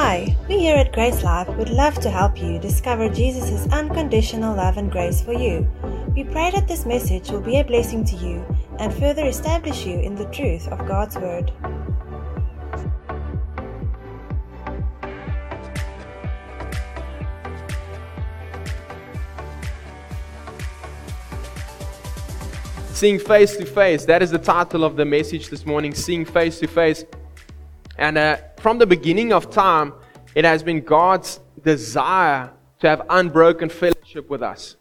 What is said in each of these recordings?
Hi, we here at Grace Life would love to help you discover Jesus' unconditional love and grace for you. We pray that this message will be a blessing to you and further establish you in the truth of God's Word. Seeing face to face, that is the title of the message this morning, Seeing Face to Face. And uh, from the beginning of time, it has been God's desire to have unbroken fellowship with us.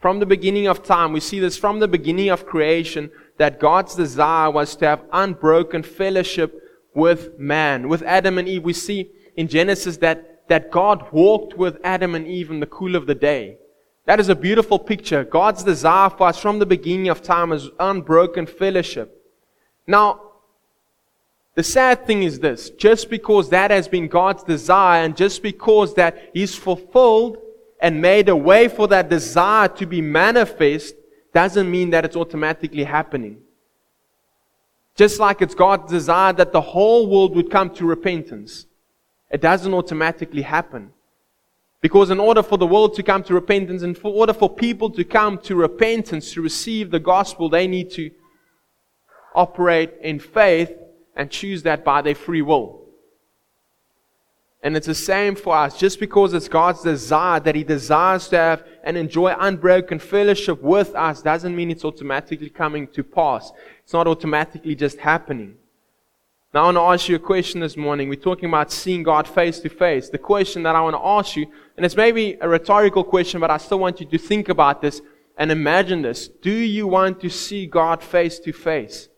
From the beginning of time, we see this from the beginning of creation that God's desire was to have unbroken fellowship with man. With Adam and Eve, we see in Genesis that, that God walked with Adam and Eve in the cool of the day. That is a beautiful picture. God's desire for us from the beginning of time is unbroken fellowship. Now, the sad thing is this just because that has been God's desire, and just because that He's fulfilled and made a way for that desire to be manifest, doesn't mean that it's automatically happening. Just like it's God's desire that the whole world would come to repentance, it doesn't automatically happen. Because in order for the world to come to repentance and for order for people to come to repentance, to receive the gospel, they need to operate in faith and choose that by their free will. And it's the same for us. Just because it's God's desire that He desires to have and enjoy unbroken fellowship with us doesn't mean it's automatically coming to pass. It's not automatically just happening. Now, I want to ask you a question this morning. We're talking about seeing God face to face. The question that I want to ask you, and it's maybe a rhetorical question, but I still want you to think about this and imagine this. Do you want to see God face to face?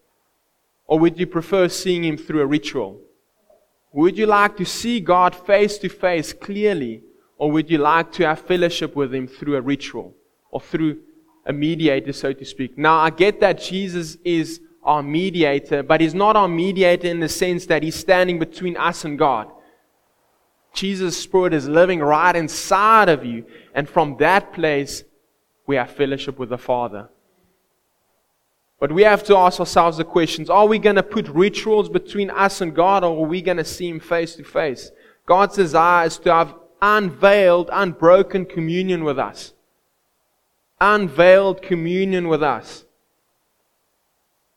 Or would you prefer seeing Him through a ritual? Would you like to see God face to face clearly? Or would you like to have fellowship with Him through a ritual or through a mediator, so to speak? Now, I get that Jesus is our mediator, but he's not our mediator in the sense that he's standing between us and God. Jesus' Spirit is living right inside of you, and from that place, we have fellowship with the Father. But we have to ask ourselves the questions are we going to put rituals between us and God, or are we going to see Him face to face? God's desire is to have unveiled, unbroken communion with us. Unveiled communion with us.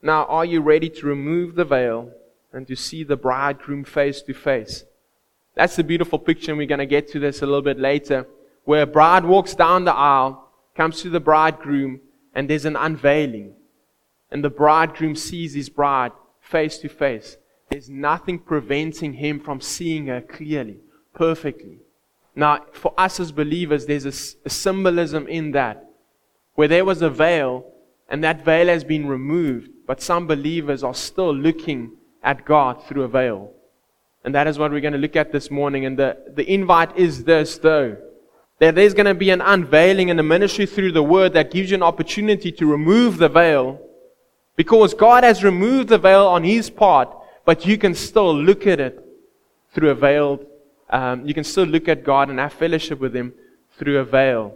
Now, are you ready to remove the veil and to see the bridegroom face to face? That's the beautiful picture, and we're going to get to this a little bit later, where a bride walks down the aisle, comes to the bridegroom, and there's an unveiling. And the bridegroom sees his bride face to face. There's nothing preventing him from seeing her clearly, perfectly. Now, for us as believers, there's a, a symbolism in that. Where there was a veil, and that veil has been removed, but some believers are still looking at God through a veil. And that is what we're going to look at this morning. And the, the invite is this, though. That there's going to be an unveiling and a ministry through the word that gives you an opportunity to remove the veil. Because God has removed the veil on His part, but you can still look at it through a veiled, um, you can still look at God and have fellowship with Him through a veil.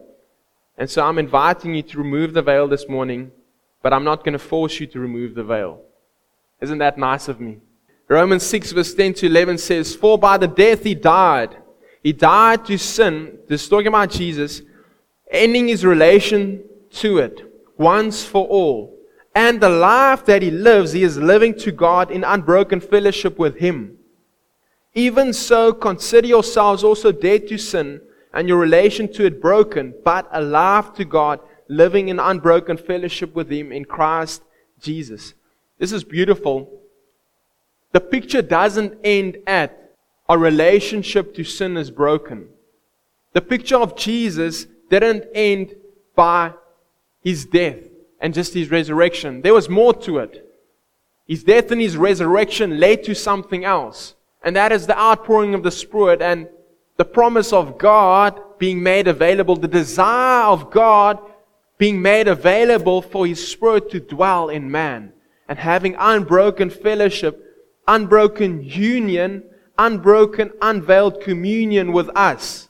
And so I'm inviting you to remove the veil this morning but I'm not going to force you to remove the veil. Isn't that nice of me? Romans 6, verse 10 to 11 says, For by the death he died. He died to sin. This is talking about Jesus, ending his relation to it once for all. And the life that he lives, he is living to God in unbroken fellowship with him. Even so, consider yourselves also dead to sin and your relation to it broken, but alive to God living in unbroken fellowship with Him in Christ Jesus. This is beautiful. The picture doesn't end at our relationship to sin is broken. The picture of Jesus didn't end by his death and just his resurrection. There was more to it. His death and his resurrection led to something else. And that is the outpouring of the Spirit and the promise of God being made available, the desire of God being made available for His Spirit to dwell in man and having unbroken fellowship, unbroken union, unbroken, unveiled communion with us.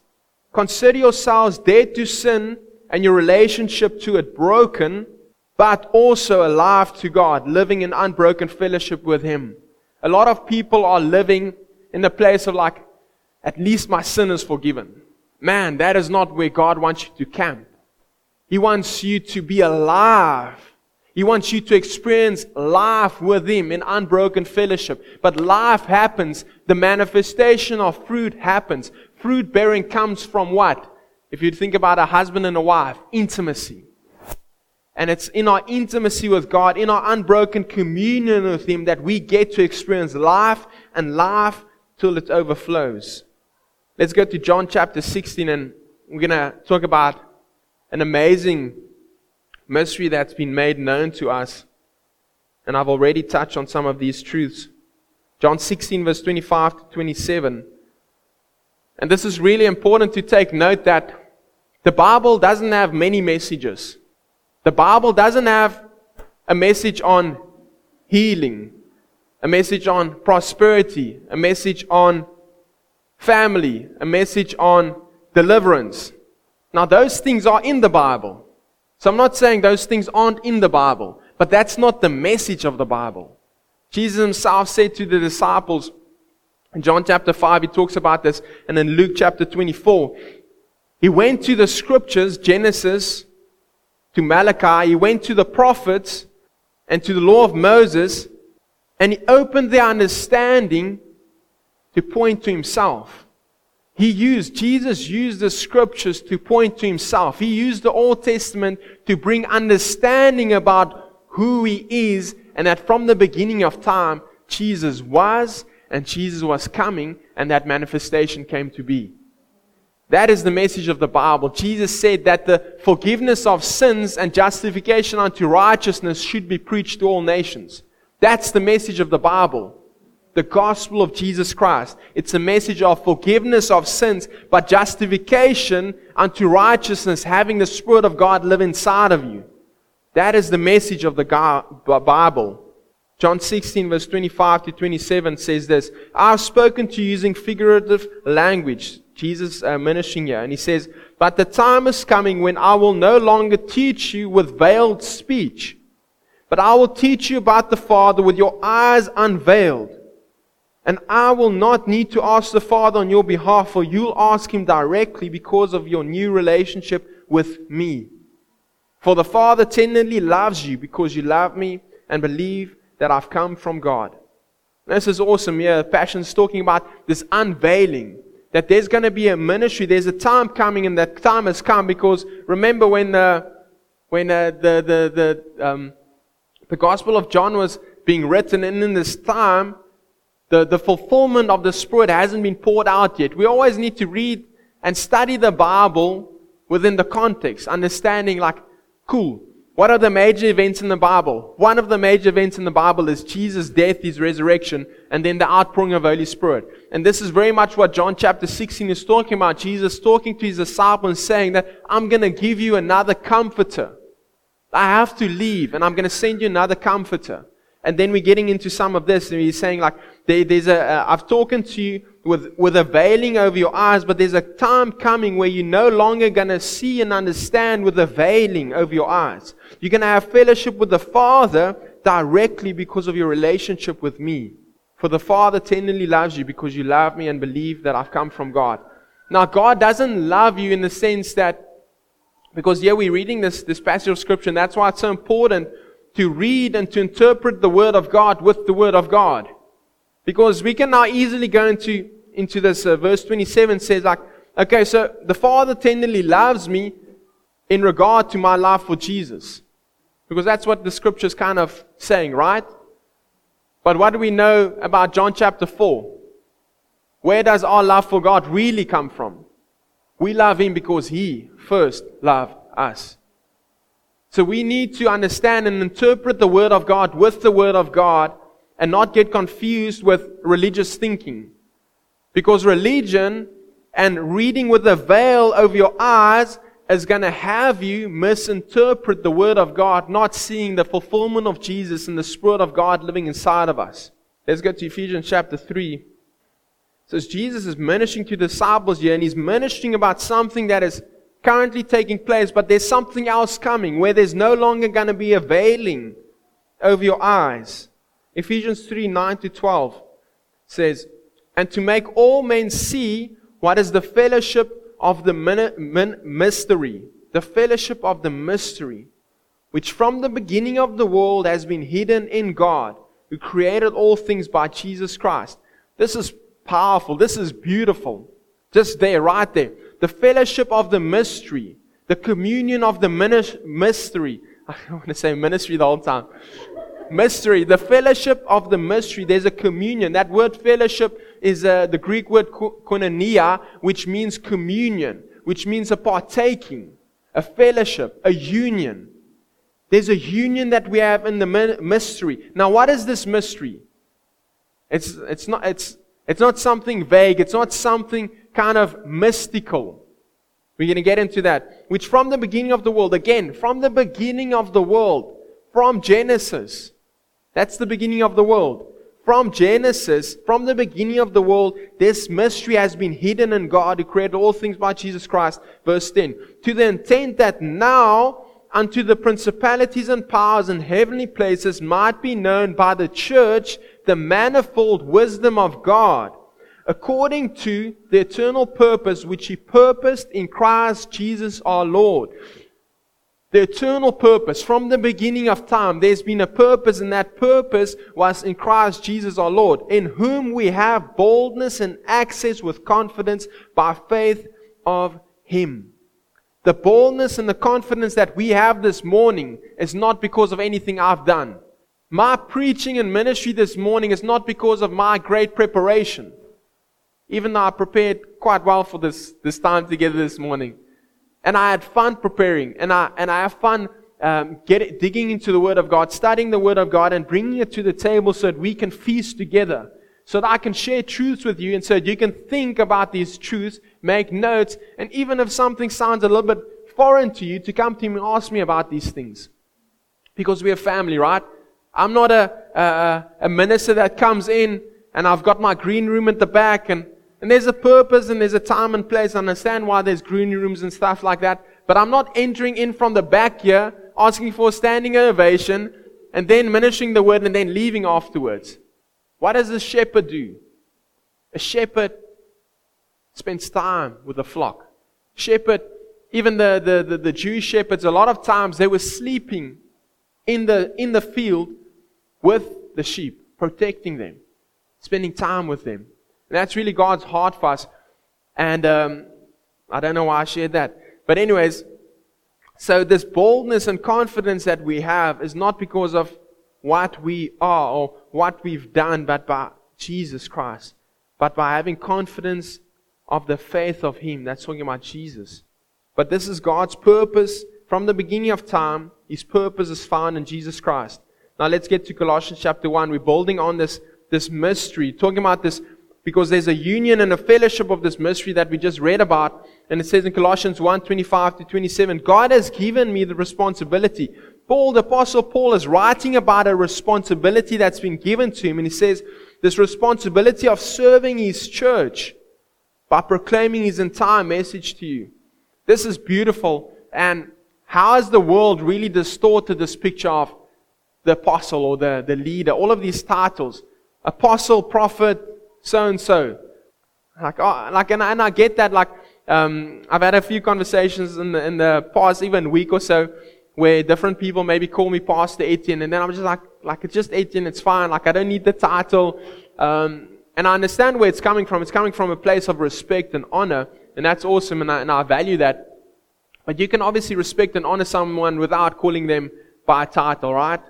Consider yourselves dead to sin and your relationship to it broken, but also alive to God, living in unbroken fellowship with Him. A lot of people are living in a place of like, at least my sin is forgiven. Man, that is not where God wants you to camp. He wants you to be alive. He wants you to experience life with Him in unbroken fellowship. But life happens. The manifestation of fruit happens. Fruit bearing comes from what? If you think about a husband and a wife, intimacy. And it's in our intimacy with God, in our unbroken communion with Him, that we get to experience life and life till it overflows. Let's go to John chapter 16 and we're going to talk about an amazing mystery that's been made known to us. And I've already touched on some of these truths. John 16, verse 25 to 27. And this is really important to take note that the Bible doesn't have many messages. The Bible doesn't have a message on healing, a message on prosperity, a message on family, a message on deliverance. Now, those things are in the Bible. So I'm not saying those things aren't in the Bible, but that's not the message of the Bible. Jesus himself said to the disciples in John chapter 5, he talks about this, and in Luke chapter 24, he went to the scriptures, Genesis to Malachi, he went to the prophets and to the law of Moses, and he opened their understanding to point to himself. He used, Jesus used the scriptures to point to himself. He used the Old Testament to bring understanding about who he is and that from the beginning of time, Jesus was and Jesus was coming and that manifestation came to be. That is the message of the Bible. Jesus said that the forgiveness of sins and justification unto righteousness should be preached to all nations. That's the message of the Bible the gospel of Jesus Christ. It's a message of forgiveness of sins, but justification unto righteousness, having the Spirit of God live inside of you. That is the message of the Bible. John 16, verse 25 to 27 says this I've spoken to you using figurative language. Jesus uh, ministering here. And he says, But the time is coming when I will no longer teach you with veiled speech, but I will teach you about the Father with your eyes unveiled. And I will not need to ask the Father on your behalf, for you'll ask Him directly because of your new relationship with me. For the Father tenderly loves you because you love me and believe that I've come from God. This is awesome. Yeah, Passion's talking about this unveiling. That there's going to be a ministry. There's a time coming, and that time has come because remember when uh, when uh, the the the um, the Gospel of John was being written, and in this time the, the fulfillment of the Spirit hasn't been poured out yet. We always need to read and study the Bible within the context, understanding like, cool, what are the major events in the Bible? One of the major events in the Bible is Jesus' death, his resurrection, and then the outpouring of Holy Spirit. And this is very much what John chapter 16 is talking about. Jesus talking to his disciples saying that I'm going to give you another comforter. I have to leave and I'm going to send you another comforter. And then we're getting into some of this and he's saying like, there, there's a, uh, I've talked to you with, with a veiling over your eyes, but there's a time coming where you're no longer going to see and understand with a veiling over your eyes. You're going to have fellowship with the Father directly because of your relationship with me. For the Father tenderly loves you because you love me and believe that I've come from God. Now, God doesn't love you in the sense that, because yeah, we're reading this, this passage of Scripture, and that's why it's so important to read and to interpret the Word of God with the Word of God. Because we can now easily go into, into this uh, verse 27 says like, okay, so the Father tenderly loves me in regard to my love for Jesus. Because that's what the scripture's kind of saying, right? But what do we know about John chapter 4? Where does our love for God really come from? We love Him because He first loved us. So we need to understand and interpret the Word of God with the Word of God and not get confused with religious thinking. Because religion and reading with a veil over your eyes is going to have you misinterpret the Word of God, not seeing the fulfillment of Jesus and the Spirit of God living inside of us. Let's go to Ephesians chapter 3. It says Jesus is ministering to disciples here, and he's ministering about something that is currently taking place, but there's something else coming where there's no longer going to be a veiling over your eyes. Ephesians 3 9 to 12 says, and to make all men see what is the fellowship of the mystery, the fellowship of the mystery, which from the beginning of the world has been hidden in God, who created all things by Jesus Christ. This is powerful. This is beautiful. Just there, right there. The fellowship of the mystery, the communion of the mystery. I want to say ministry the whole time. Mystery, the fellowship of the mystery. There's a communion. That word fellowship is uh, the Greek word koinonia, which means communion, which means a partaking, a fellowship, a union. There's a union that we have in the mystery. Now, what is this mystery? It's, it's, not, it's, it's not something vague. It's not something kind of mystical. We're going to get into that. Which from the beginning of the world, again, from the beginning of the world, from Genesis, that's the beginning of the world. From Genesis, from the beginning of the world, this mystery has been hidden in God who created all things by Jesus Christ. Verse 10. To the intent that now unto the principalities and powers in heavenly places might be known by the church the manifold wisdom of God, according to the eternal purpose which He purposed in Christ Jesus our Lord the eternal purpose from the beginning of time. There's been a purpose, and that purpose was in Christ Jesus our Lord, in whom we have boldness and access with confidence by faith of Him. The boldness and the confidence that we have this morning is not because of anything I've done. My preaching and ministry this morning is not because of my great preparation. Even though I prepared quite well for this, this time together this morning. And I had fun preparing, and I, and I have fun um, it, digging into the Word of God, studying the Word of God, and bringing it to the table so that we can feast together. So that I can share truths with you, and so that you can think about these truths, make notes, and even if something sounds a little bit foreign to you, to come to me and ask me about these things. Because we're family, right? I'm not a, a, a minister that comes in and I've got my green room at the back and and there's a purpose and there's a time and place. I understand why there's green rooms and stuff like that. But I'm not entering in from the back here, asking for a standing ovation, and then ministering the word and then leaving afterwards. What does a shepherd do? A shepherd spends time with the flock. Shepherd, even the, the, the, the Jewish shepherds, a lot of times they were sleeping in the, in the field with the sheep, protecting them, spending time with them. That's really God's heart for us. And um, I don't know why I shared that. But, anyways, so this boldness and confidence that we have is not because of what we are or what we've done, but by Jesus Christ. But by having confidence of the faith of Him. That's talking about Jesus. But this is God's purpose from the beginning of time. His purpose is found in Jesus Christ. Now let's get to Colossians chapter 1. We're building on this, this mystery, talking about this because there's a union and a fellowship of this mystery that we just read about. And it says in Colossians 1 25 to 27, God has given me the responsibility. Paul, the Apostle Paul, is writing about a responsibility that's been given to him. And he says, this responsibility of serving his church by proclaiming his entire message to you. This is beautiful. And how has the world really distorted this picture of the apostle or the, the leader? All of these titles apostle, prophet, so and so. Like, oh, like, and, and I get that. Like, um, I've had a few conversations in the, in the past, even week or so, where different people maybe call me Pastor Etienne, and then I'm just like, like it's just Etienne, it's fine. Like, I don't need the title. Um, and I understand where it's coming from. It's coming from a place of respect and honor, and that's awesome, and I, and I value that. But you can obviously respect and honor someone without calling them by title, right?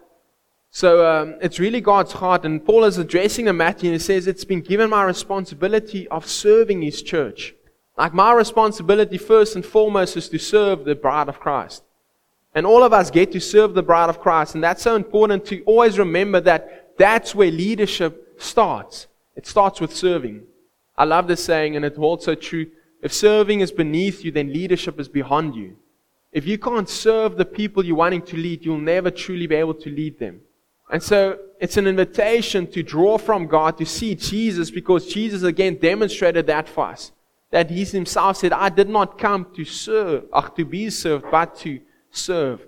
So um, it's really God's heart. And Paul is addressing the Matthew and he says, It's been given my responsibility of serving his church. Like my responsibility, first and foremost, is to serve the bride of Christ. And all of us get to serve the bride of Christ. And that's so important to always remember that that's where leadership starts. It starts with serving. I love this saying, and it holds so true. If serving is beneath you, then leadership is behind you. If you can't serve the people you're wanting to lead, you'll never truly be able to lead them. And so it's an invitation to draw from God to see Jesus because Jesus again demonstrated that for us. That He Himself said, I did not come to serve, or to be served, but to serve,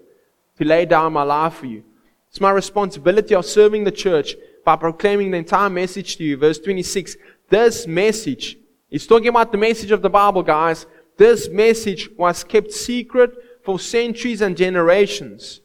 to lay down my life for you. It's my responsibility of serving the church by proclaiming the entire message to you. Verse 26 this message, he's talking about the message of the Bible, guys. This message was kept secret for centuries and generations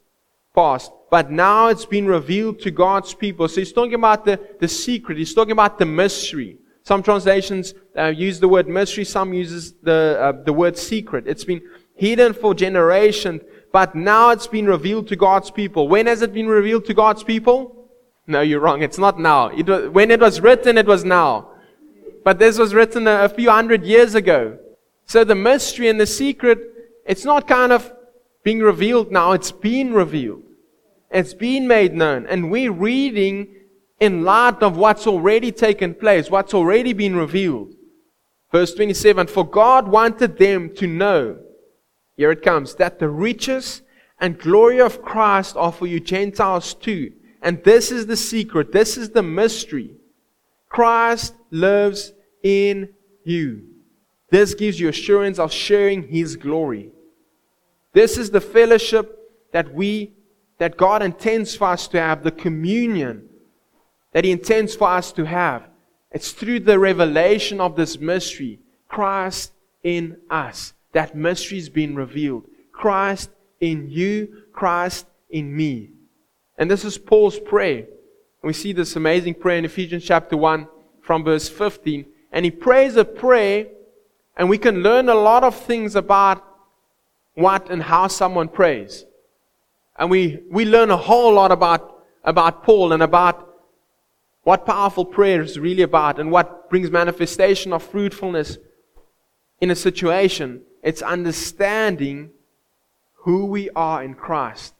past, but now it's been revealed to God's people. So he's talking about the, the secret. He's talking about the mystery. Some translations uh, use the word mystery. Some uses the, uh, the word secret. It's been hidden for generations, but now it's been revealed to God's people. When has it been revealed to God's people? No, you're wrong. It's not now. It was, when it was written, it was now. But this was written a, a few hundred years ago. So the mystery and the secret, it's not kind of being revealed now. It's been revealed. It's been made known. And we're reading in light of what's already taken place, what's already been revealed. Verse 27 For God wanted them to know, here it comes, that the riches and glory of Christ are for you Gentiles too. And this is the secret, this is the mystery. Christ lives in you. This gives you assurance of sharing His glory. This is the fellowship that we, that God intends for us to have, the communion that He intends for us to have. It's through the revelation of this mystery, Christ in us. That mystery has been revealed. Christ in you, Christ in me. And this is Paul's prayer. We see this amazing prayer in Ephesians chapter 1 from verse 15. And he prays a prayer, and we can learn a lot of things about what and how someone prays. And we, we learn a whole lot about, about Paul and about what powerful prayer is really about and what brings manifestation of fruitfulness in a situation. It's understanding who we are in Christ.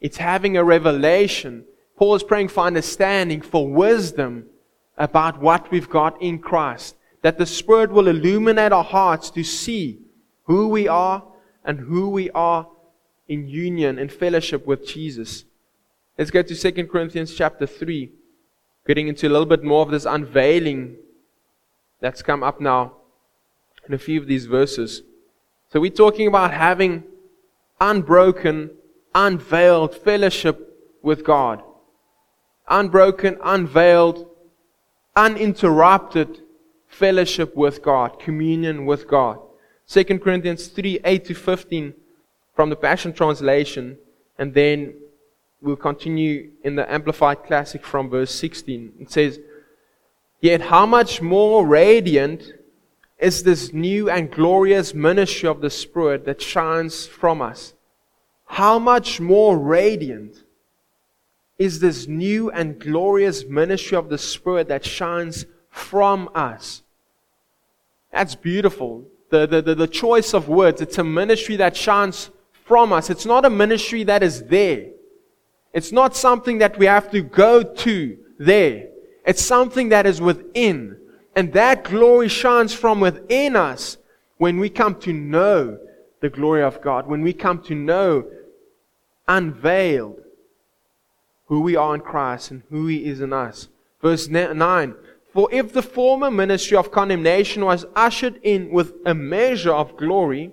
It's having a revelation. Paul is praying for understanding, for wisdom about what we've got in Christ. That the Spirit will illuminate our hearts to see who we are and who we are in union and fellowship with Jesus. Let's go to 2 Corinthians chapter 3 getting into a little bit more of this unveiling that's come up now in a few of these verses. So we're talking about having unbroken, unveiled fellowship with God. Unbroken, unveiled, uninterrupted fellowship with God, communion with God. 2 Corinthians 3 8 to 15 from the Passion Translation, and then we'll continue in the Amplified Classic from verse 16. It says, Yet how much more radiant is this new and glorious ministry of the Spirit that shines from us? How much more radiant is this new and glorious ministry of the Spirit that shines from us? That's beautiful. The, the, the, the choice of words. It's a ministry that shines from us. It's not a ministry that is there. It's not something that we have to go to there. It's something that is within. And that glory shines from within us when we come to know the glory of God, when we come to know unveiled who we are in Christ and who He is in us. Verse 9 For if the former ministry of condemnation was ushered in with a measure of glory,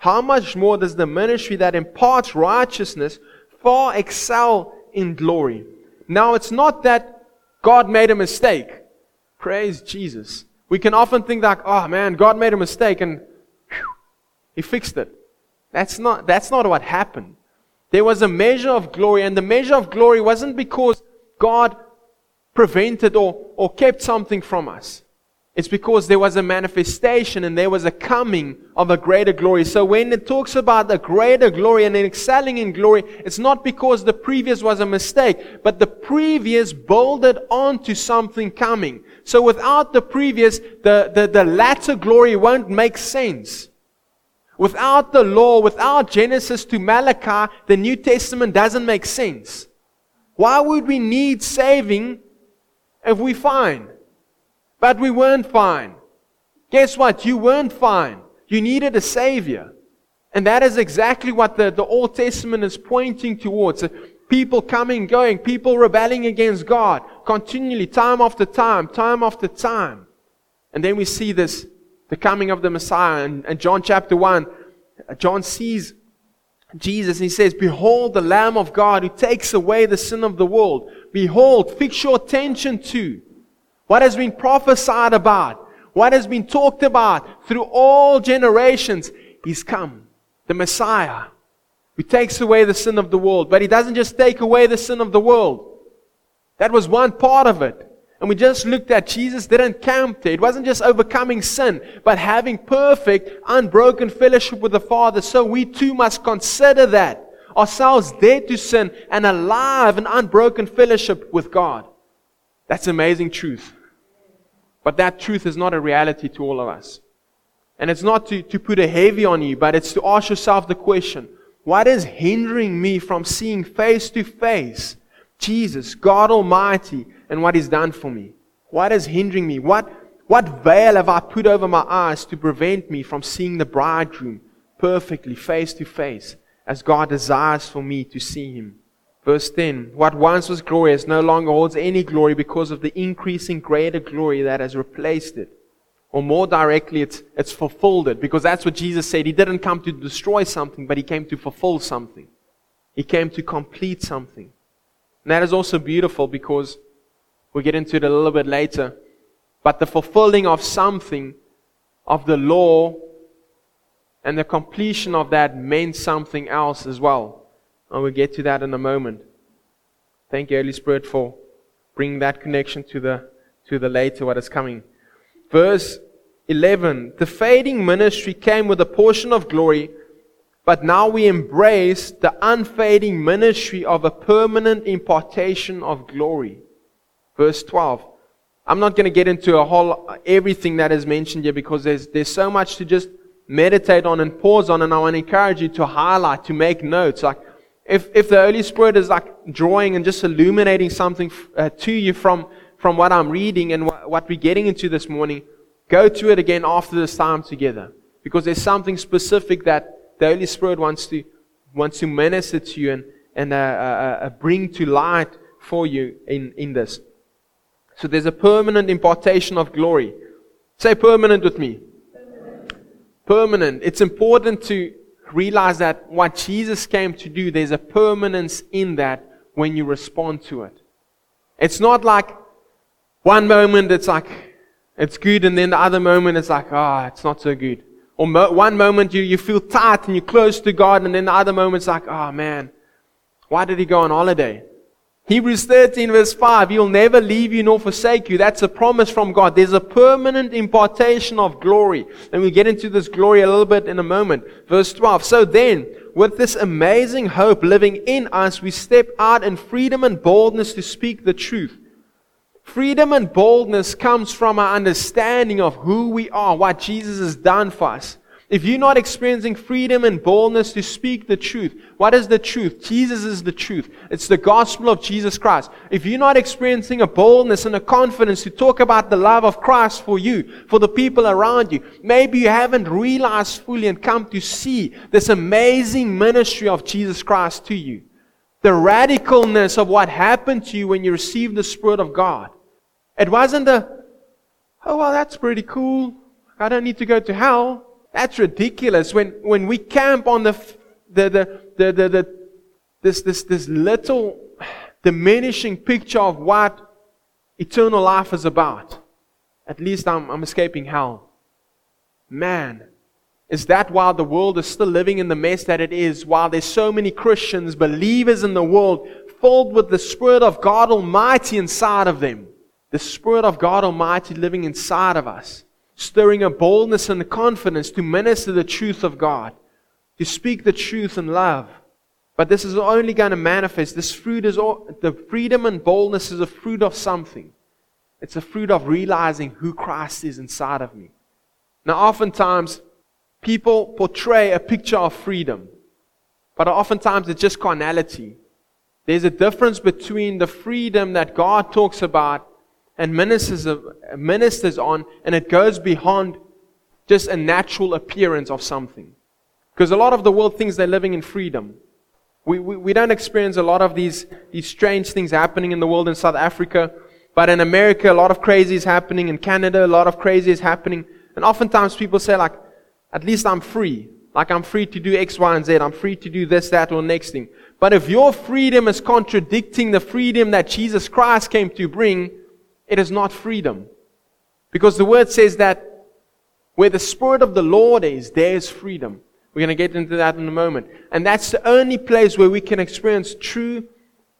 how much more does the ministry that imparts righteousness far excel in glory. Now, it's not that God made a mistake. Praise Jesus. We can often think like, oh man, God made a mistake and whew, he fixed it. That's not, that's not what happened. There was a measure of glory, and the measure of glory wasn't because God prevented or, or kept something from us. It's because there was a manifestation and there was a coming of a greater glory. So when it talks about a greater glory and excelling in glory, it's not because the previous was a mistake, but the previous builded onto something coming. So without the previous, the, the, the latter glory won't make sense. Without the law, without Genesis to Malachi, the New Testament doesn't make sense. Why would we need saving if we find? But we weren't fine. Guess what? You weren't fine. You needed a Savior. And that is exactly what the, the Old Testament is pointing towards. People coming, going, people rebelling against God continually, time after time, time after time. And then we see this, the coming of the Messiah. And, and John chapter 1, John sees Jesus and he says, Behold the Lamb of God who takes away the sin of the world. Behold, fix your attention to what has been prophesied about, what has been talked about through all generations. He's come, the Messiah, who takes away the sin of the world. But he doesn't just take away the sin of the world. That was one part of it. And we just looked at Jesus didn't camp there. It wasn't just overcoming sin, but having perfect, unbroken fellowship with the Father. So we too must consider that. Ourselves dead to sin and alive in unbroken fellowship with God. That's amazing truth. But that truth is not a reality to all of us. And it's not to, to put a heavy on you, but it's to ask yourself the question, what is hindering me from seeing face to face Jesus, God Almighty, and what He's done for me? What is hindering me? What, what veil have I put over my eyes to prevent me from seeing the bridegroom perfectly, face to face, as God desires for me to see Him? Verse 10 What once was glorious no longer holds any glory because of the increasing greater glory that has replaced it. Or more directly, it's, it's fulfilled it because that's what Jesus said. He didn't come to destroy something, but He came to fulfill something. He came to complete something. And that is also beautiful because we'll get into it a little bit later. But the fulfilling of something, of the law, and the completion of that meant something else as well. And we'll get to that in a moment. Thank you, Holy Spirit, for bringing that connection to the, to the later, what is coming. Verse 11 The fading ministry came with a portion of glory but now we embrace the unfading ministry of a permanent impartation of glory. Verse 12. I'm not going to get into a whole everything that is mentioned here because there's there's so much to just meditate on and pause on, and I want to encourage you to highlight, to make notes. Like if if the Holy Spirit is like drawing and just illuminating something uh, to you from from what I'm reading and what, what we're getting into this morning, go to it again after this time together because there's something specific that the Holy Spirit wants to, wants to minister to you and, and uh, uh, uh, bring to light for you in, in this. So there's a permanent impartation of glory. Say permanent with me. Permanent. permanent. It's important to realize that what Jesus came to do, there's a permanence in that when you respond to it. It's not like one moment it's like, it's good, and then the other moment it's like, ah, oh, it's not so good. Or mo- one moment you, you feel tight and you're close to God, and then the other moment it's like, oh man, why did he go on holiday? Hebrews 13 verse 5, He'll never leave you nor forsake you. That's a promise from God. There's a permanent impartation of glory. And we'll get into this glory a little bit in a moment. Verse 12. So then, with this amazing hope living in us, we step out in freedom and boldness to speak the truth. Freedom and boldness comes from our understanding of who we are, what Jesus has done for us. If you're not experiencing freedom and boldness to speak the truth, what is the truth? Jesus is the truth. It's the gospel of Jesus Christ. If you're not experiencing a boldness and a confidence to talk about the love of Christ for you, for the people around you, maybe you haven't realized fully and come to see this amazing ministry of Jesus Christ to you. The radicalness of what happened to you when you received the Spirit of God. It wasn't a, oh, well, that's pretty cool. I don't need to go to hell. That's ridiculous. When, when we camp on the, the, the, the, the, the this, this, this little diminishing picture of what eternal life is about, at least I'm, I'm escaping hell. Man, is that while the world is still living in the mess that it is, while there's so many Christians, believers in the world, filled with the Spirit of God Almighty inside of them, the Spirit of God Almighty living inside of us, stirring a boldness and confidence to minister the truth of God, to speak the truth in love. But this is only going to manifest. This fruit is all, the freedom and boldness is a fruit of something. It's a fruit of realizing who Christ is inside of me. Now, oftentimes, people portray a picture of freedom, but oftentimes it's just carnality. There's a difference between the freedom that God talks about and ministers, ministers on, and it goes beyond just a natural appearance of something. Because a lot of the world thinks they're living in freedom. We, we, we don't experience a lot of these, these strange things happening in the world in South Africa, but in America, a lot of crazy is happening. In Canada, a lot of crazy is happening. And oftentimes people say, like, at least I'm free. Like, I'm free to do X, Y, and Z. I'm free to do this, that, or next thing. But if your freedom is contradicting the freedom that Jesus Christ came to bring, it is not freedom. Because the word says that where the Spirit of the Lord is, there is freedom. We're going to get into that in a moment. And that's the only place where we can experience true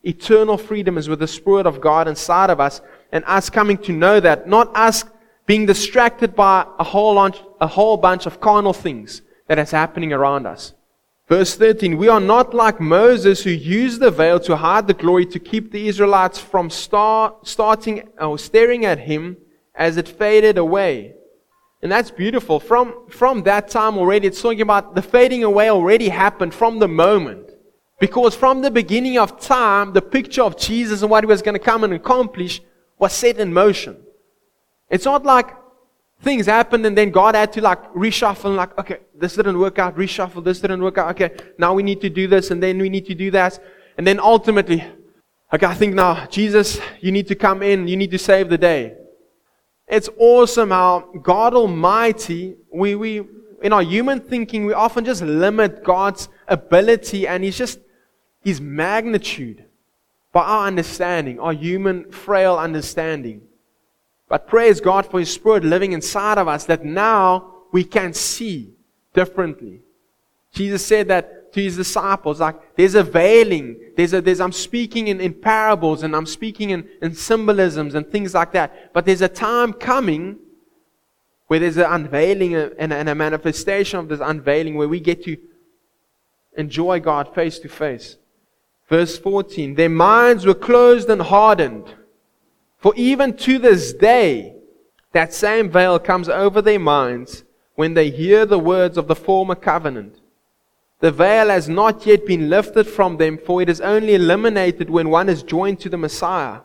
eternal freedom is with the Spirit of God inside of us and us coming to know that, not us being distracted by a whole, bunch, a whole bunch of carnal things that is happening around us. Verse 13, we are not like Moses who used the veil to hide the glory to keep the Israelites from star, starting or staring at him as it faded away. And that's beautiful. From, from that time already, it's talking about the fading away already happened from the moment. Because from the beginning of time, the picture of Jesus and what he was going to come and accomplish was set in motion. It's not like things happened and then God had to like reshuffle like, okay, this didn't work out, reshuffle, this didn't work out, okay, now we need to do this and then we need to do that. And then ultimately, okay, I think now, Jesus, you need to come in, you need to save the day. It's awesome how God Almighty, we, we, in our human thinking, we often just limit God's ability and His just, His magnitude by our understanding, our human, frail understanding. But praise God for His Spirit living inside of us that now we can see differently. Jesus said that to his disciples. Like there's a veiling. There's a there's I'm speaking in, in parables and I'm speaking in, in symbolisms and things like that. But there's a time coming where there's an unveiling and, and a manifestation of this unveiling where we get to enjoy God face to face. Verse 14, their minds were closed and hardened. For even to this day, that same veil comes over their minds when they hear the words of the former covenant. The veil has not yet been lifted from them, for it is only eliminated when one is joined to the Messiah.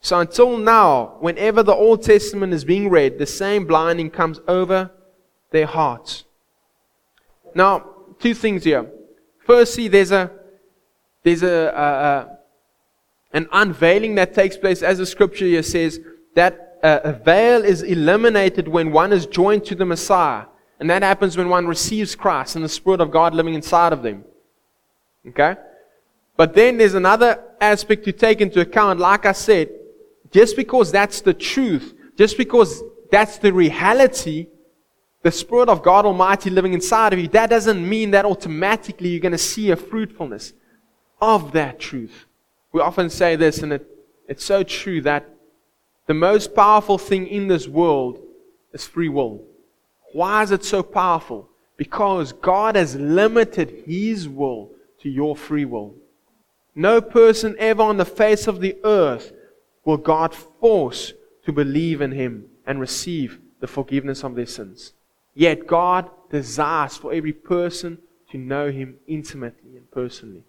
So until now, whenever the Old Testament is being read, the same blinding comes over their hearts. Now, two things here. Firstly, there's a there's a, a, a an unveiling that takes place, as the scripture here says, that a, a veil is eliminated when one is joined to the Messiah. And that happens when one receives Christ and the Spirit of God living inside of them. Okay? But then there's another aspect to take into account. Like I said, just because that's the truth, just because that's the reality, the Spirit of God Almighty living inside of you, that doesn't mean that automatically you're going to see a fruitfulness of that truth. We often say this, and it, it's so true that the most powerful thing in this world is free will. Why is it so powerful? Because God has limited His will to your free will. No person ever on the face of the earth will God force to believe in Him and receive the forgiveness of their sins. Yet God desires for every person to know Him intimately and personally.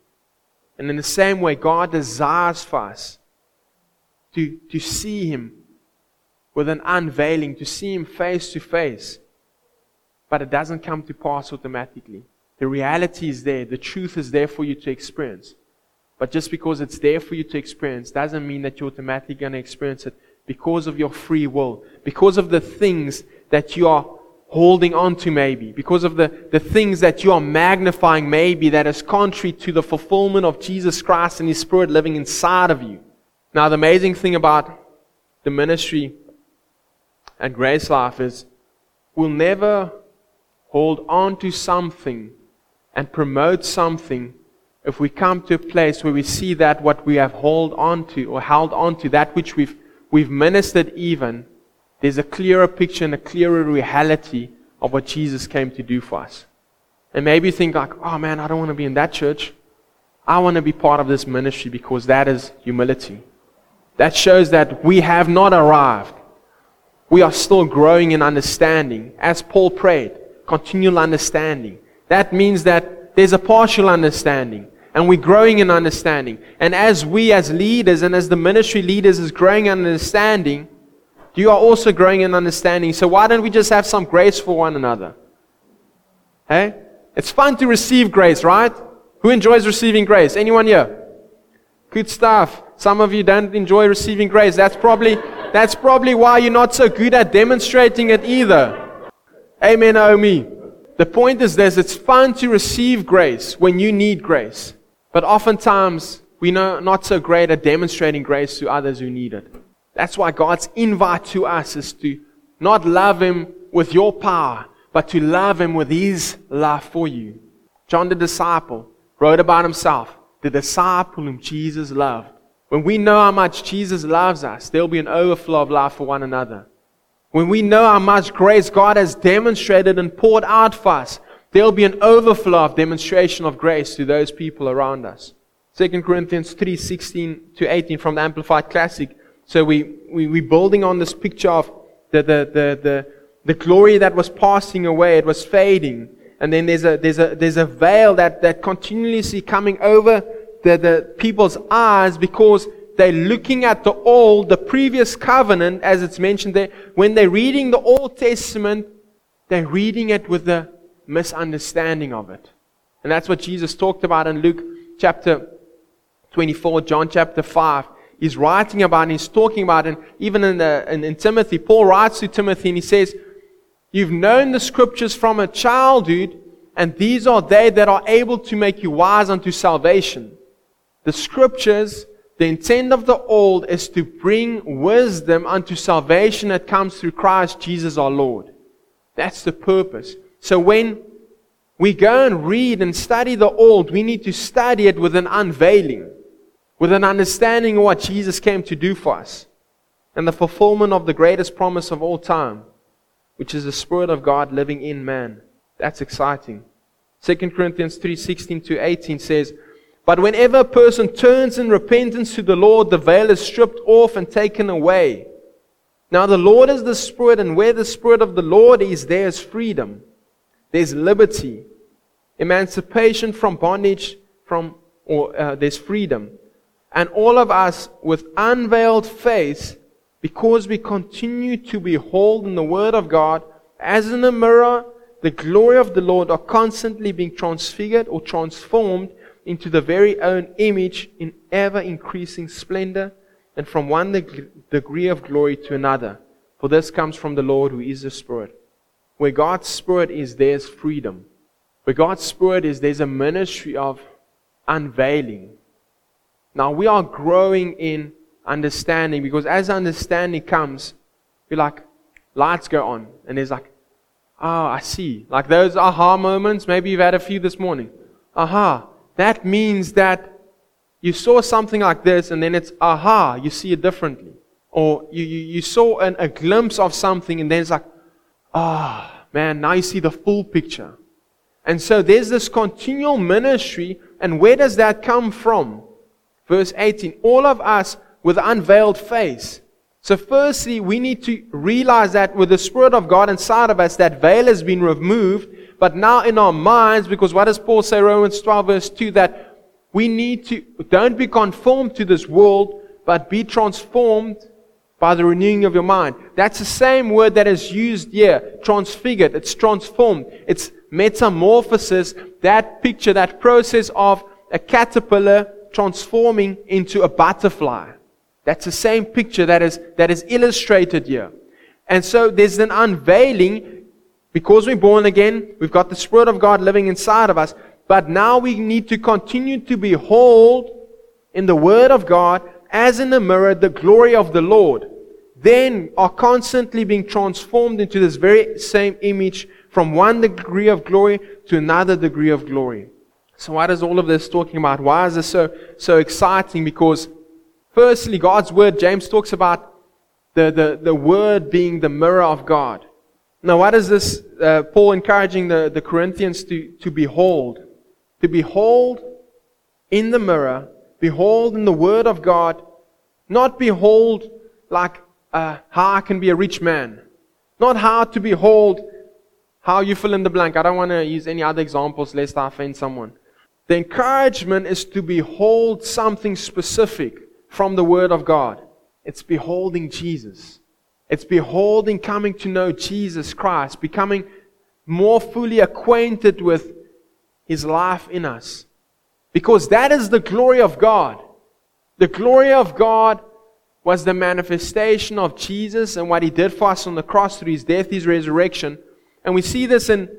And in the same way, God desires for us to, to see Him with an unveiling, to see Him face to face but it doesn't come to pass automatically. The reality is there, the truth is there for you to experience. But just because it's there for you to experience doesn't mean that you're automatically going to experience it because of your free will, because of the things that you are holding on to maybe, because of the, the things that you are magnifying maybe that is contrary to the fulfillment of Jesus Christ and His Spirit living inside of you. Now, the amazing thing about the ministry and Grace Life is we'll never hold on to something and promote something, if we come to a place where we see that what we have held on to or held on to, that which we've, we've ministered even, there's a clearer picture and a clearer reality of what Jesus came to do for us. And maybe you think like, oh man, I don't want to be in that church. I want to be part of this ministry because that is humility. That shows that we have not arrived. We are still growing in understanding. As Paul prayed, continual understanding. That means that there's a partial understanding and we're growing in understanding. And as we as leaders and as the ministry leaders is growing in understanding, you are also growing in understanding. So why don't we just have some grace for one another? Hey? It's fun to receive grace, right? Who enjoys receiving grace? Anyone here? Good stuff. Some of you don't enjoy receiving grace. That's probably, that's probably why you're not so good at demonstrating it either. Amen, Naomi. The point is this it's fun to receive grace when you need grace. But oftentimes, we are not so great at demonstrating grace to others who need it. That's why God's invite to us is to not love Him with your power, but to love Him with His love for you. John the disciple wrote about himself, the disciple whom Jesus loved. When we know how much Jesus loves us, there'll be an overflow of love for one another. When we know how much grace God has demonstrated and poured out for us, there'll be an overflow of demonstration of grace to those people around us. 2 Corinthians 3 16 to 18 from the Amplified Classic. So we, we, we're building on this picture of the, the, the, the, the glory that was passing away, it was fading. And then there's a, there's a, there's a veil that, that continuously coming over the, the people's eyes because they're looking at the old, the previous covenant, as it's mentioned there. When they're reading the Old Testament, they're reading it with a misunderstanding of it. And that's what Jesus talked about in Luke chapter 24, John chapter 5. He's writing about and he's talking about, and even in, the, in, in Timothy, Paul writes to Timothy and he says, You've known the scriptures from a childhood, and these are they that are able to make you wise unto salvation. The scriptures, the intent of the old is to bring wisdom unto salvation that comes through Christ Jesus our Lord. That's the purpose. So when we go and read and study the old, we need to study it with an unveiling, with an understanding of what Jesus came to do for us, and the fulfillment of the greatest promise of all time which is the Spirit of God living in man. That's exciting. 2 Corinthians 3 16 to 18 says, But whenever a person turns in repentance to the Lord, the veil is stripped off and taken away. Now the Lord is the Spirit, and where the Spirit of the Lord is, there is freedom. There's liberty, emancipation from bondage, from or uh, there's freedom. And all of us with unveiled face because we continue to behold in the Word of God as in a mirror the glory of the Lord are constantly being transfigured or transformed into the very own image in ever increasing splendor and from one degree of glory to another. For this comes from the Lord who is the Spirit. Where God's Spirit is, there's freedom. Where God's Spirit is, there's a ministry of unveiling. Now we are growing in understanding because as understanding comes, you're like, lights go on. And there's like, oh, I see. Like those aha moments, maybe you've had a few this morning. Aha. That means that you saw something like this and then it's aha, you see it differently. Or you, you, you saw an, a glimpse of something and then it's like, ah, oh, man, now you see the full picture. And so there's this continual ministry, and where does that come from? Verse 18 All of us with unveiled face. So, firstly, we need to realize that with the Spirit of God inside of us, that veil has been removed. But now in our minds, because what does Paul say, Romans 12, verse 2, that we need to, don't be conformed to this world, but be transformed by the renewing of your mind. That's the same word that is used here, transfigured. It's transformed. It's metamorphosis, that picture, that process of a caterpillar transforming into a butterfly. That's the same picture that is, that is illustrated here. And so there's an unveiling. Because we're born again, we've got the Spirit of God living inside of us. But now we need to continue to behold in the Word of God as in a mirror the glory of the Lord. Then are constantly being transformed into this very same image from one degree of glory to another degree of glory. So what is all of this talking about? Why is this so, so exciting? Because Firstly, God's word, James talks about the, the, the word being the mirror of God. Now, what is this uh, Paul encouraging the, the Corinthians to, to behold? To behold in the mirror, behold in the word of God, not behold like uh, how I can be a rich man, not how to behold how you fill in the blank. I don't want to use any other examples lest I offend someone. The encouragement is to behold something specific from the Word of God. It's beholding Jesus. It's beholding coming to know Jesus Christ, becoming more fully acquainted with His life in us. Because that is the glory of God. The glory of God was the manifestation of Jesus and what He did for us on the cross through His death, His resurrection. And we see this in,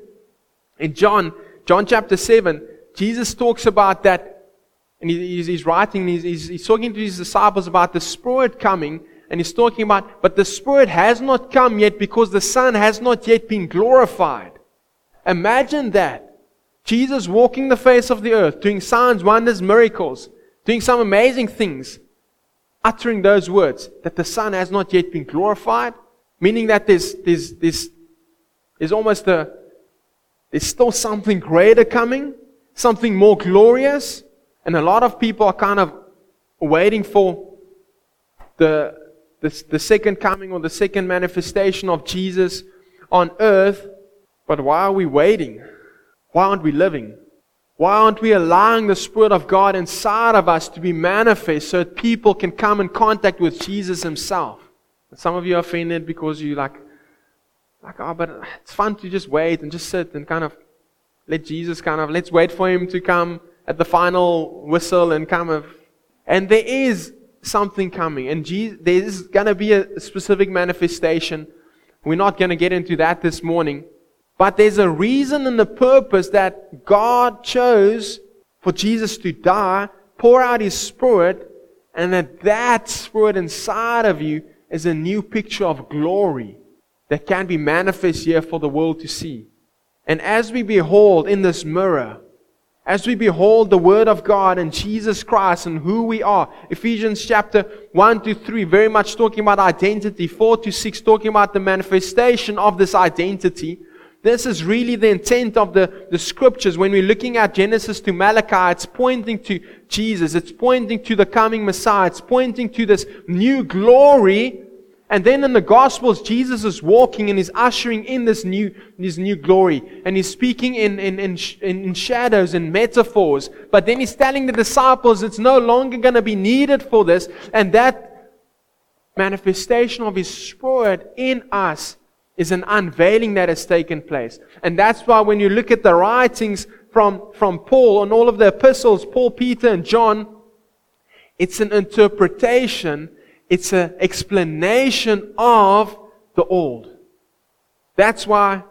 in John, John chapter 7. Jesus talks about that and he's, he's writing, he's, he's, he's talking to his disciples about the Spirit coming, and he's talking about, but the Spirit has not come yet because the Son has not yet been glorified. Imagine that. Jesus walking the face of the earth, doing signs, wonders, miracles, doing some amazing things, uttering those words that the Son has not yet been glorified, meaning that there's, there's, there's, there's almost a, there's still something greater coming, something more glorious, and a lot of people are kind of waiting for the, the, the second coming or the second manifestation of Jesus on earth. But why are we waiting? Why aren't we living? Why aren't we allowing the Spirit of God inside of us to be manifest so that people can come in contact with Jesus Himself? some of you are offended because you like, like, oh, but it's fun to just wait and just sit and kind of let Jesus kind of, let's wait for Him to come at the final whistle and kind of, and there is something coming. And Jesus, there's going to be a specific manifestation. We're not going to get into that this morning. But there's a reason and a purpose that God chose for Jesus to die, pour out His Spirit, and that that Spirit inside of you is a new picture of glory that can be manifest here for the world to see. And as we behold in this mirror, as we behold the Word of God and Jesus Christ and who we are. Ephesians chapter 1 to 3, very much talking about identity. 4 to 6, talking about the manifestation of this identity. This is really the intent of the, the scriptures. When we're looking at Genesis to Malachi, it's pointing to Jesus. It's pointing to the coming Messiah. It's pointing to this new glory and then in the Gospels, Jesus is walking and he's ushering in this new, this new glory. And he's speaking in, in, in, in shadows and metaphors. But then he's telling the disciples it's no longer going to be needed for this. And that manifestation of his Spirit in us is an unveiling that has taken place. And that's why when you look at the writings from, from Paul and all of the epistles, Paul, Peter, and John, it's an interpretation it's an explanation of the old. That's why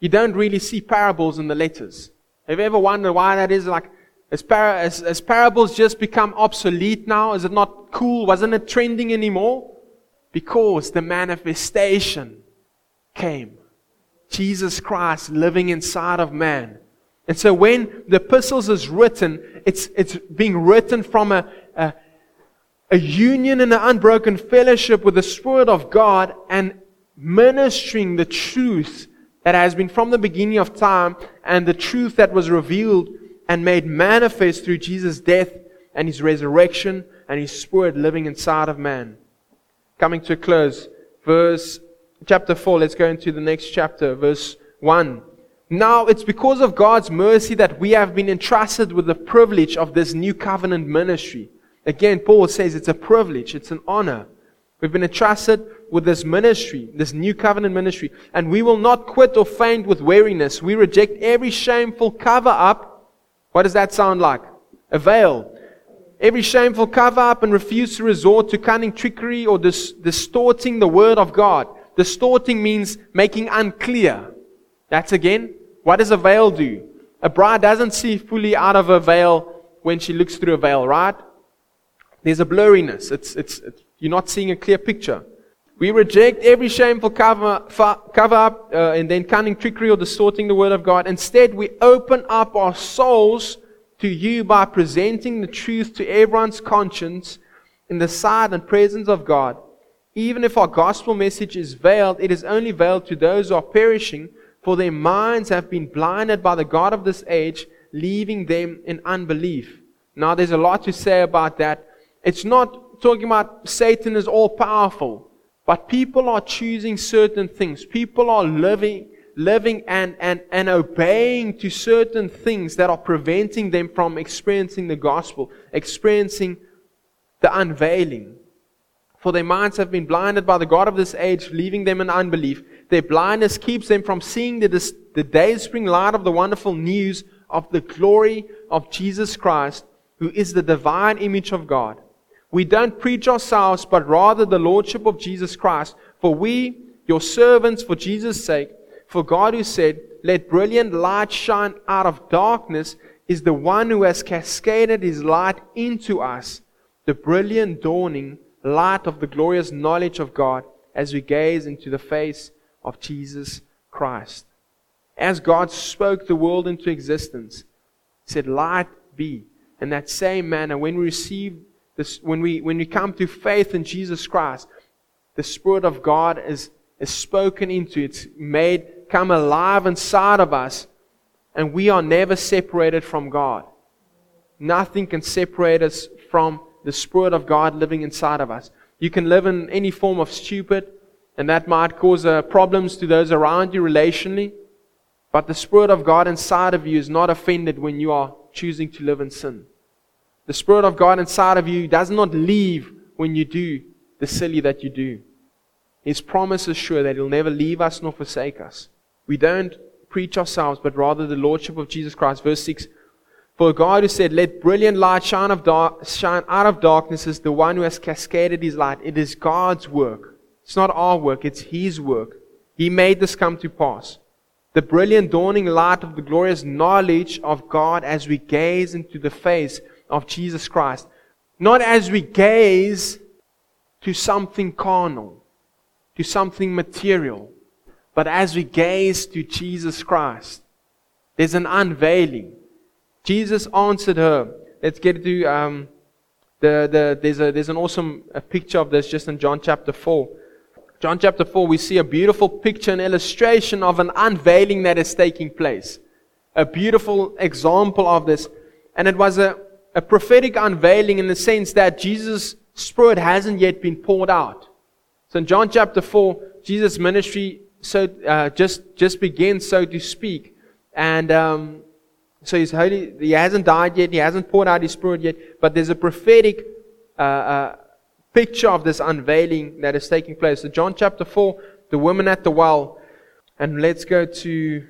you don't really see parables in the letters. Have you ever wondered why that is? Like, as, par- as, as parables just become obsolete now? Is it not cool? Wasn't it trending anymore? Because the manifestation came. Jesus Christ living inside of man. And so when the epistles is written, it's, it's being written from a, a, a union and an unbroken fellowship with the Spirit of God and ministering the truth that has been from the beginning of time and the truth that was revealed and made manifest through Jesus' death and his resurrection and his spirit living inside of man. Coming to a close, verse chapter 4, let's go into the next chapter, verse 1. Now it's because of God's mercy that we have been entrusted with the privilege of this new covenant ministry. Again, Paul says it's a privilege, it's an honor. We've been entrusted with this ministry, this new covenant ministry, and we will not quit or faint with weariness. We reject every shameful cover up. What does that sound like? A veil. Every shameful cover up and refuse to resort to cunning trickery or dis- distorting the word of God. Distorting means making unclear. That's again, what does a veil do? A bride doesn't see fully out of a veil when she looks through a veil, right? There's a blurriness. It's, it's, it's, you're not seeing a clear picture. We reject every shameful cover, cover up uh, and then cunning trickery or distorting the word of God. Instead, we open up our souls to you by presenting the truth to everyone's conscience in the sight and presence of God. Even if our gospel message is veiled, it is only veiled to those who are perishing, for their minds have been blinded by the God of this age, leaving them in unbelief. Now, there's a lot to say about that. It's not talking about Satan is all powerful, but people are choosing certain things. People are living, living and, and, and obeying to certain things that are preventing them from experiencing the gospel, experiencing the unveiling. For their minds have been blinded by the God of this age, leaving them in unbelief. Their blindness keeps them from seeing the, the day spring light of the wonderful news of the glory of Jesus Christ, who is the divine image of God. We don't preach ourselves, but rather the Lordship of Jesus Christ. For we, your servants, for Jesus' sake, for God who said, Let brilliant light shine out of darkness, is the one who has cascaded his light into us, the brilliant dawning light of the glorious knowledge of God as we gaze into the face of Jesus Christ. As God spoke the world into existence, said, Light be. In that same manner, when we receive this, when we when we come to faith in Jesus Christ, the Spirit of God is, is spoken into, it's made come alive inside of us, and we are never separated from God. Nothing can separate us from the Spirit of God living inside of us. You can live in any form of stupid, and that might cause uh, problems to those around you relationally. But the Spirit of God inside of you is not offended when you are choosing to live in sin. The Spirit of God inside of you does not leave when you do the silly that you do. His promise is sure that He'll never leave us nor forsake us. We don't preach ourselves, but rather the Lordship of Jesus Christ. Verse 6 For God who said, Let brilliant light shine, of shine out of darkness is the one who has cascaded His light. It is God's work. It's not our work, it's His work. He made this come to pass. The brilliant dawning light of the glorious knowledge of God as we gaze into the face of Jesus Christ. Not as we gaze to something carnal, to something material, but as we gaze to Jesus Christ, there's an unveiling. Jesus answered her. Let's get to um, the, the, there's, a, there's an awesome a picture of this just in John chapter 4. John chapter 4, we see a beautiful picture and illustration of an unveiling that is taking place. A beautiful example of this. And it was a, a prophetic unveiling in the sense that Jesus' Spirit hasn't yet been poured out. So in John chapter 4, Jesus' ministry so uh, just just begins, so to speak, and um, so he's holy. He hasn't died yet. He hasn't poured out his spirit yet. But there's a prophetic uh, uh, picture of this unveiling that is taking place. So John chapter four, the woman at the well, and let's go to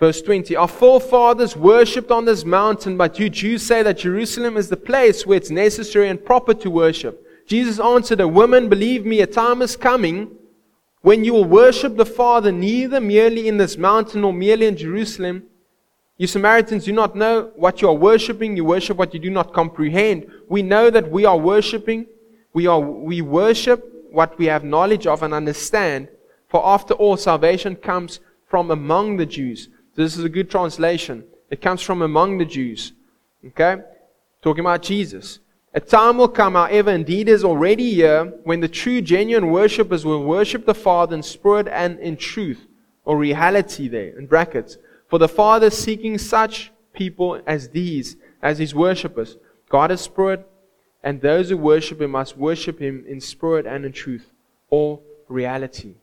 verse 20. Our forefathers worshipped on this mountain, but you Jews say that Jerusalem is the place where it's necessary and proper to worship. Jesus answered, A woman, believe me, a time is coming when you will worship the Father neither merely in this mountain nor merely in Jerusalem, you Samaritans do not know what you are worshiping. You worship what you do not comprehend. We know that we are worshiping. We, are, we worship what we have knowledge of and understand. For after all, salvation comes from among the Jews. This is a good translation. It comes from among the Jews. Okay? Talking about Jesus. A time will come, however, indeed is already here, when the true, genuine worshippers will worship the Father in spirit and in truth, or reality there, in brackets. For the Father is seeking such people as these, as his worshippers. God is spirit, and those who worship him must worship him in spirit and in truth, or reality.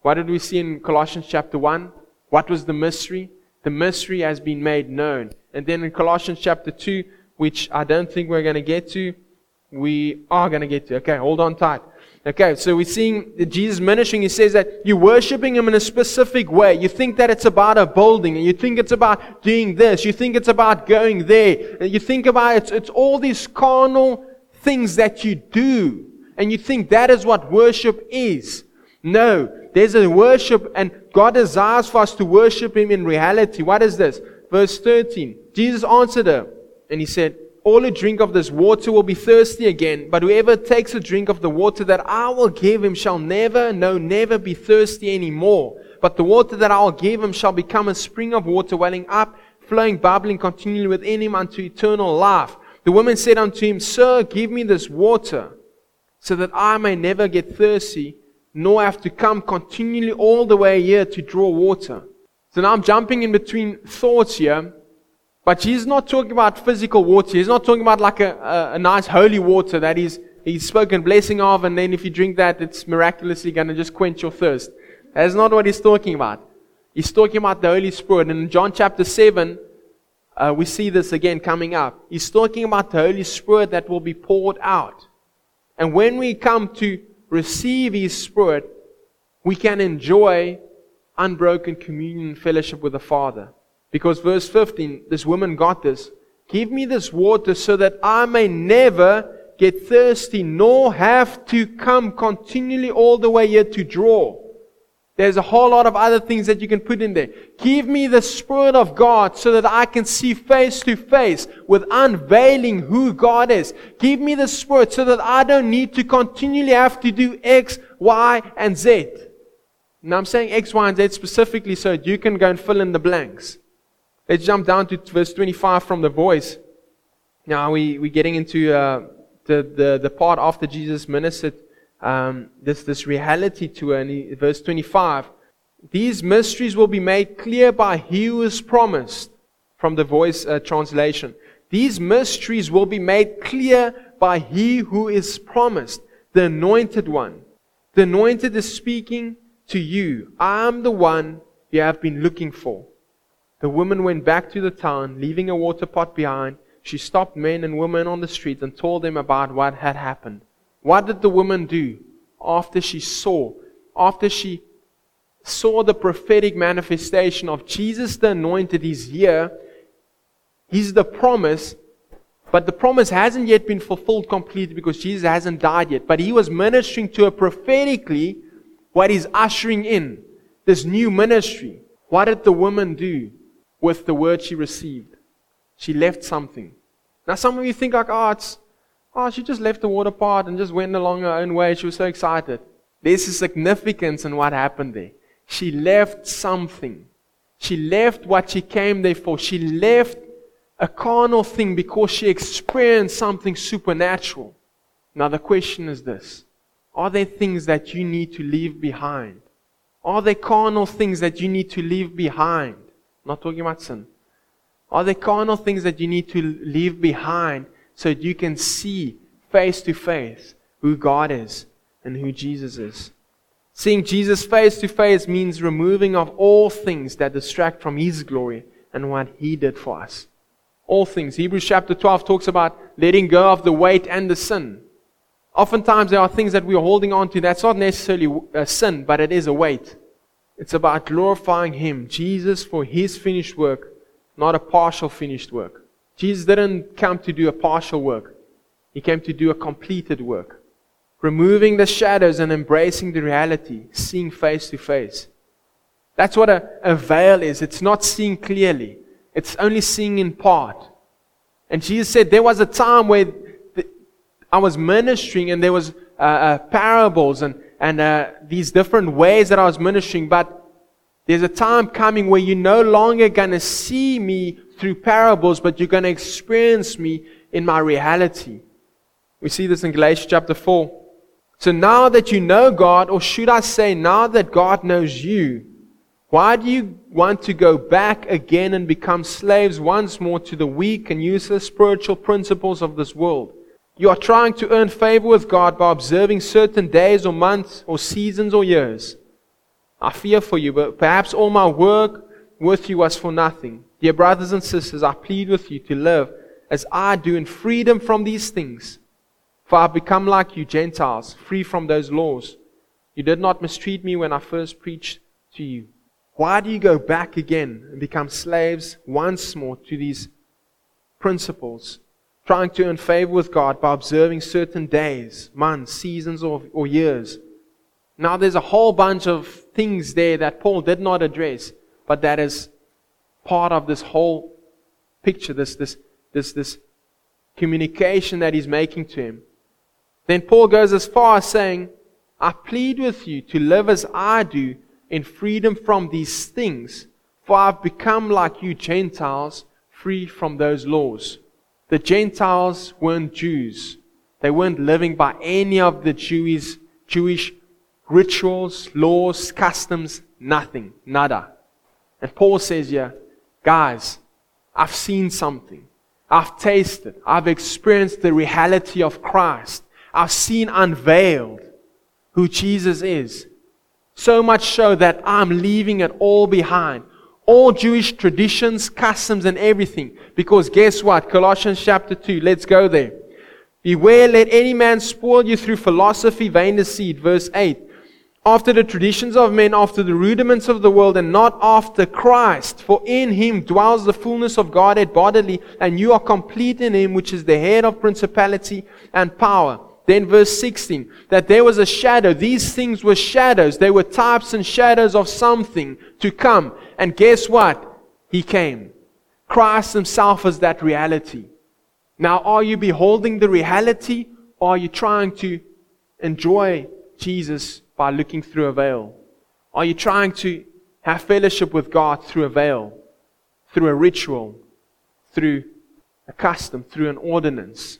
What did we see in Colossians chapter 1? What was the mystery? The mystery has been made known. And then in Colossians chapter 2, which I don't think we're going to get to. We are going to get to. Okay, hold on tight. Okay, so we're seeing Jesus ministering. He says that you're worshiping Him in a specific way. You think that it's about a building, and you think it's about doing this. You think it's about going there. And you think about it's, it's all these carnal things that you do. And you think that is what worship is. No, there's a worship, and God desires for us to worship Him in reality. What is this? Verse 13. Jesus answered her. And he said, All who drink of this water will be thirsty again, but whoever takes a drink of the water that I will give him shall never, no, never be thirsty anymore. But the water that I will give him shall become a spring of water welling up, flowing, bubbling continually within him unto eternal life. The woman said unto him, Sir, give me this water, so that I may never get thirsty, nor have to come continually all the way here to draw water. So now I'm jumping in between thoughts here. But he's not talking about physical water. He's not talking about like a, a, a nice holy water that he's, he's spoken blessing of, and then if you drink that, it's miraculously going to just quench your thirst. That's not what he's talking about. He's talking about the Holy Spirit. And in John chapter 7, uh, we see this again coming up. He's talking about the Holy Spirit that will be poured out. And when we come to receive His Spirit, we can enjoy unbroken communion and fellowship with the Father. Because verse 15, this woman got this. Give me this water so that I may never get thirsty, nor have to come continually all the way here to draw. There's a whole lot of other things that you can put in there. Give me the Spirit of God so that I can see face to face with unveiling who God is. Give me the Spirit so that I don't need to continually have to do X, Y, and Z. Now I'm saying X, Y, and Z specifically so that you can go and fill in the blanks. Let's jump down to verse 25 from the voice. Now we, we're getting into uh, the, the, the part after Jesus ministered um, this, this reality to her. And he, verse 25, these mysteries will be made clear by he who is promised, from the voice uh, translation. These mysteries will be made clear by he who is promised, the anointed one. The anointed is speaking to you. I am the one you have been looking for. The woman went back to the town, leaving a water pot behind. She stopped men and women on the street and told them about what had happened. What did the woman do after she saw, after she saw the prophetic manifestation of Jesus the anointed is here? He's the promise, but the promise hasn't yet been fulfilled completely because Jesus hasn't died yet. But he was ministering to her prophetically what he's ushering in this new ministry. What did the woman do with the word she received? She left something. Now, some of you think like, oh, it's, Oh, she just left the water pot and just went along her own way. She was so excited. There's a significance in what happened there. She left something. She left what she came there for. She left a carnal thing because she experienced something supernatural. Now, the question is this Are there things that you need to leave behind? Are there carnal things that you need to leave behind? I'm not talking about sin. Are there carnal things that you need to leave behind so you can see face to face who God is and who Jesus is. Seeing Jesus face to face means removing of all things that distract from His glory and what He did for us. All things. Hebrews chapter 12 talks about letting go of the weight and the sin. Oftentimes there are things that we are holding on to that's not necessarily a sin, but it is a weight. It's about glorifying Him, Jesus, for His finished work, not a partial finished work. Jesus didn't come to do a partial work, He came to do a completed work. Removing the shadows and embracing the reality, seeing face to face. That's what a, a veil is. It's not seeing clearly, it's only seeing in part. And Jesus said there was a time where the, I was ministering and there was uh, uh, parables and, and uh, these different ways that I was ministering, but there's a time coming where you're no longer going to see me through parables, but you're going to experience me in my reality. We see this in Galatians chapter 4. So now that you know God, or should I say, now that God knows you, why do you want to go back again and become slaves once more to the weak and useless spiritual principles of this world? You are trying to earn favor with God by observing certain days or months or seasons or years. I fear for you, but perhaps all my work with you was for nothing. Dear brothers and sisters, I plead with you to live as I do in freedom from these things. For I have become like you, Gentiles, free from those laws. You did not mistreat me when I first preached to you. Why do you go back again and become slaves once more to these principles, trying to earn favor with God by observing certain days, months, seasons, or, or years? Now, there's a whole bunch of things there that Paul did not address, but that is part of this whole picture, this, this, this, this communication that he's making to him. Then Paul goes as far as saying, I plead with you to live as I do in freedom from these things, for I've become like you Gentiles, free from those laws. The Gentiles weren't Jews. They weren't living by any of the Jewish, Jewish rituals, laws, customs, nothing, nada. And Paul says here, Guys, I've seen something. I've tasted. I've experienced the reality of Christ. I've seen unveiled who Jesus is. So much so that I'm leaving it all behind. All Jewish traditions, customs, and everything. Because guess what? Colossians chapter 2. Let's go there. Beware, let any man spoil you through philosophy, vain deceit. Verse 8 after the traditions of men, after the rudiments of the world, and not after Christ. For in him dwells the fullness of Godhead bodily, and you are complete in him, which is the head of principality and power. Then verse 16, that there was a shadow. These things were shadows. They were types and shadows of something to come. And guess what? He came. Christ himself is that reality. Now, are you beholding the reality or are you trying to enjoy Jesus by looking through a veil? Are you trying to have fellowship with God through a veil, through a ritual, through a custom, through an ordinance?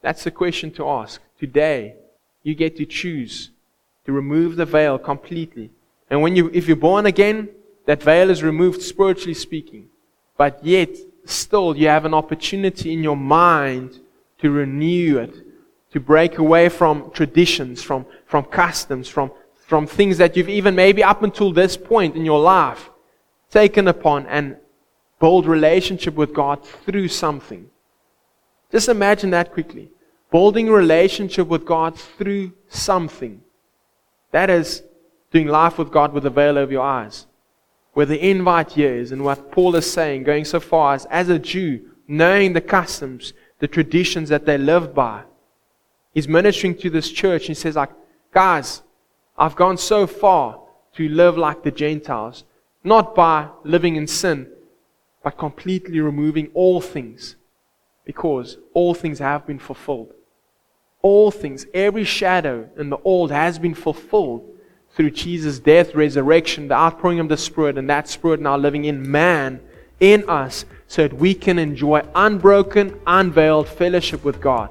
That's the question to ask. Today, you get to choose to remove the veil completely. And when you, if you're born again, that veil is removed spiritually speaking. But yet, still, you have an opportunity in your mind to renew it, to break away from traditions, from, from customs, from, from things that you've even maybe up until this point in your life taken upon and build relationship with God through something. Just imagine that quickly. Building relationship with God through something. That is doing life with God with a veil over your eyes. Where the invite here is, and what Paul is saying, going so far as, as a Jew, knowing the customs, the traditions that they lived by. He's ministering to this church. And He says, like, guys, I've gone so far to live like the Gentiles, not by living in sin, but completely removing all things, because all things have been fulfilled all things, every shadow in the old has been fulfilled through Jesus' death, resurrection, the outpouring of the Spirit, and that Spirit now living in man, in us, so that we can enjoy unbroken, unveiled fellowship with God,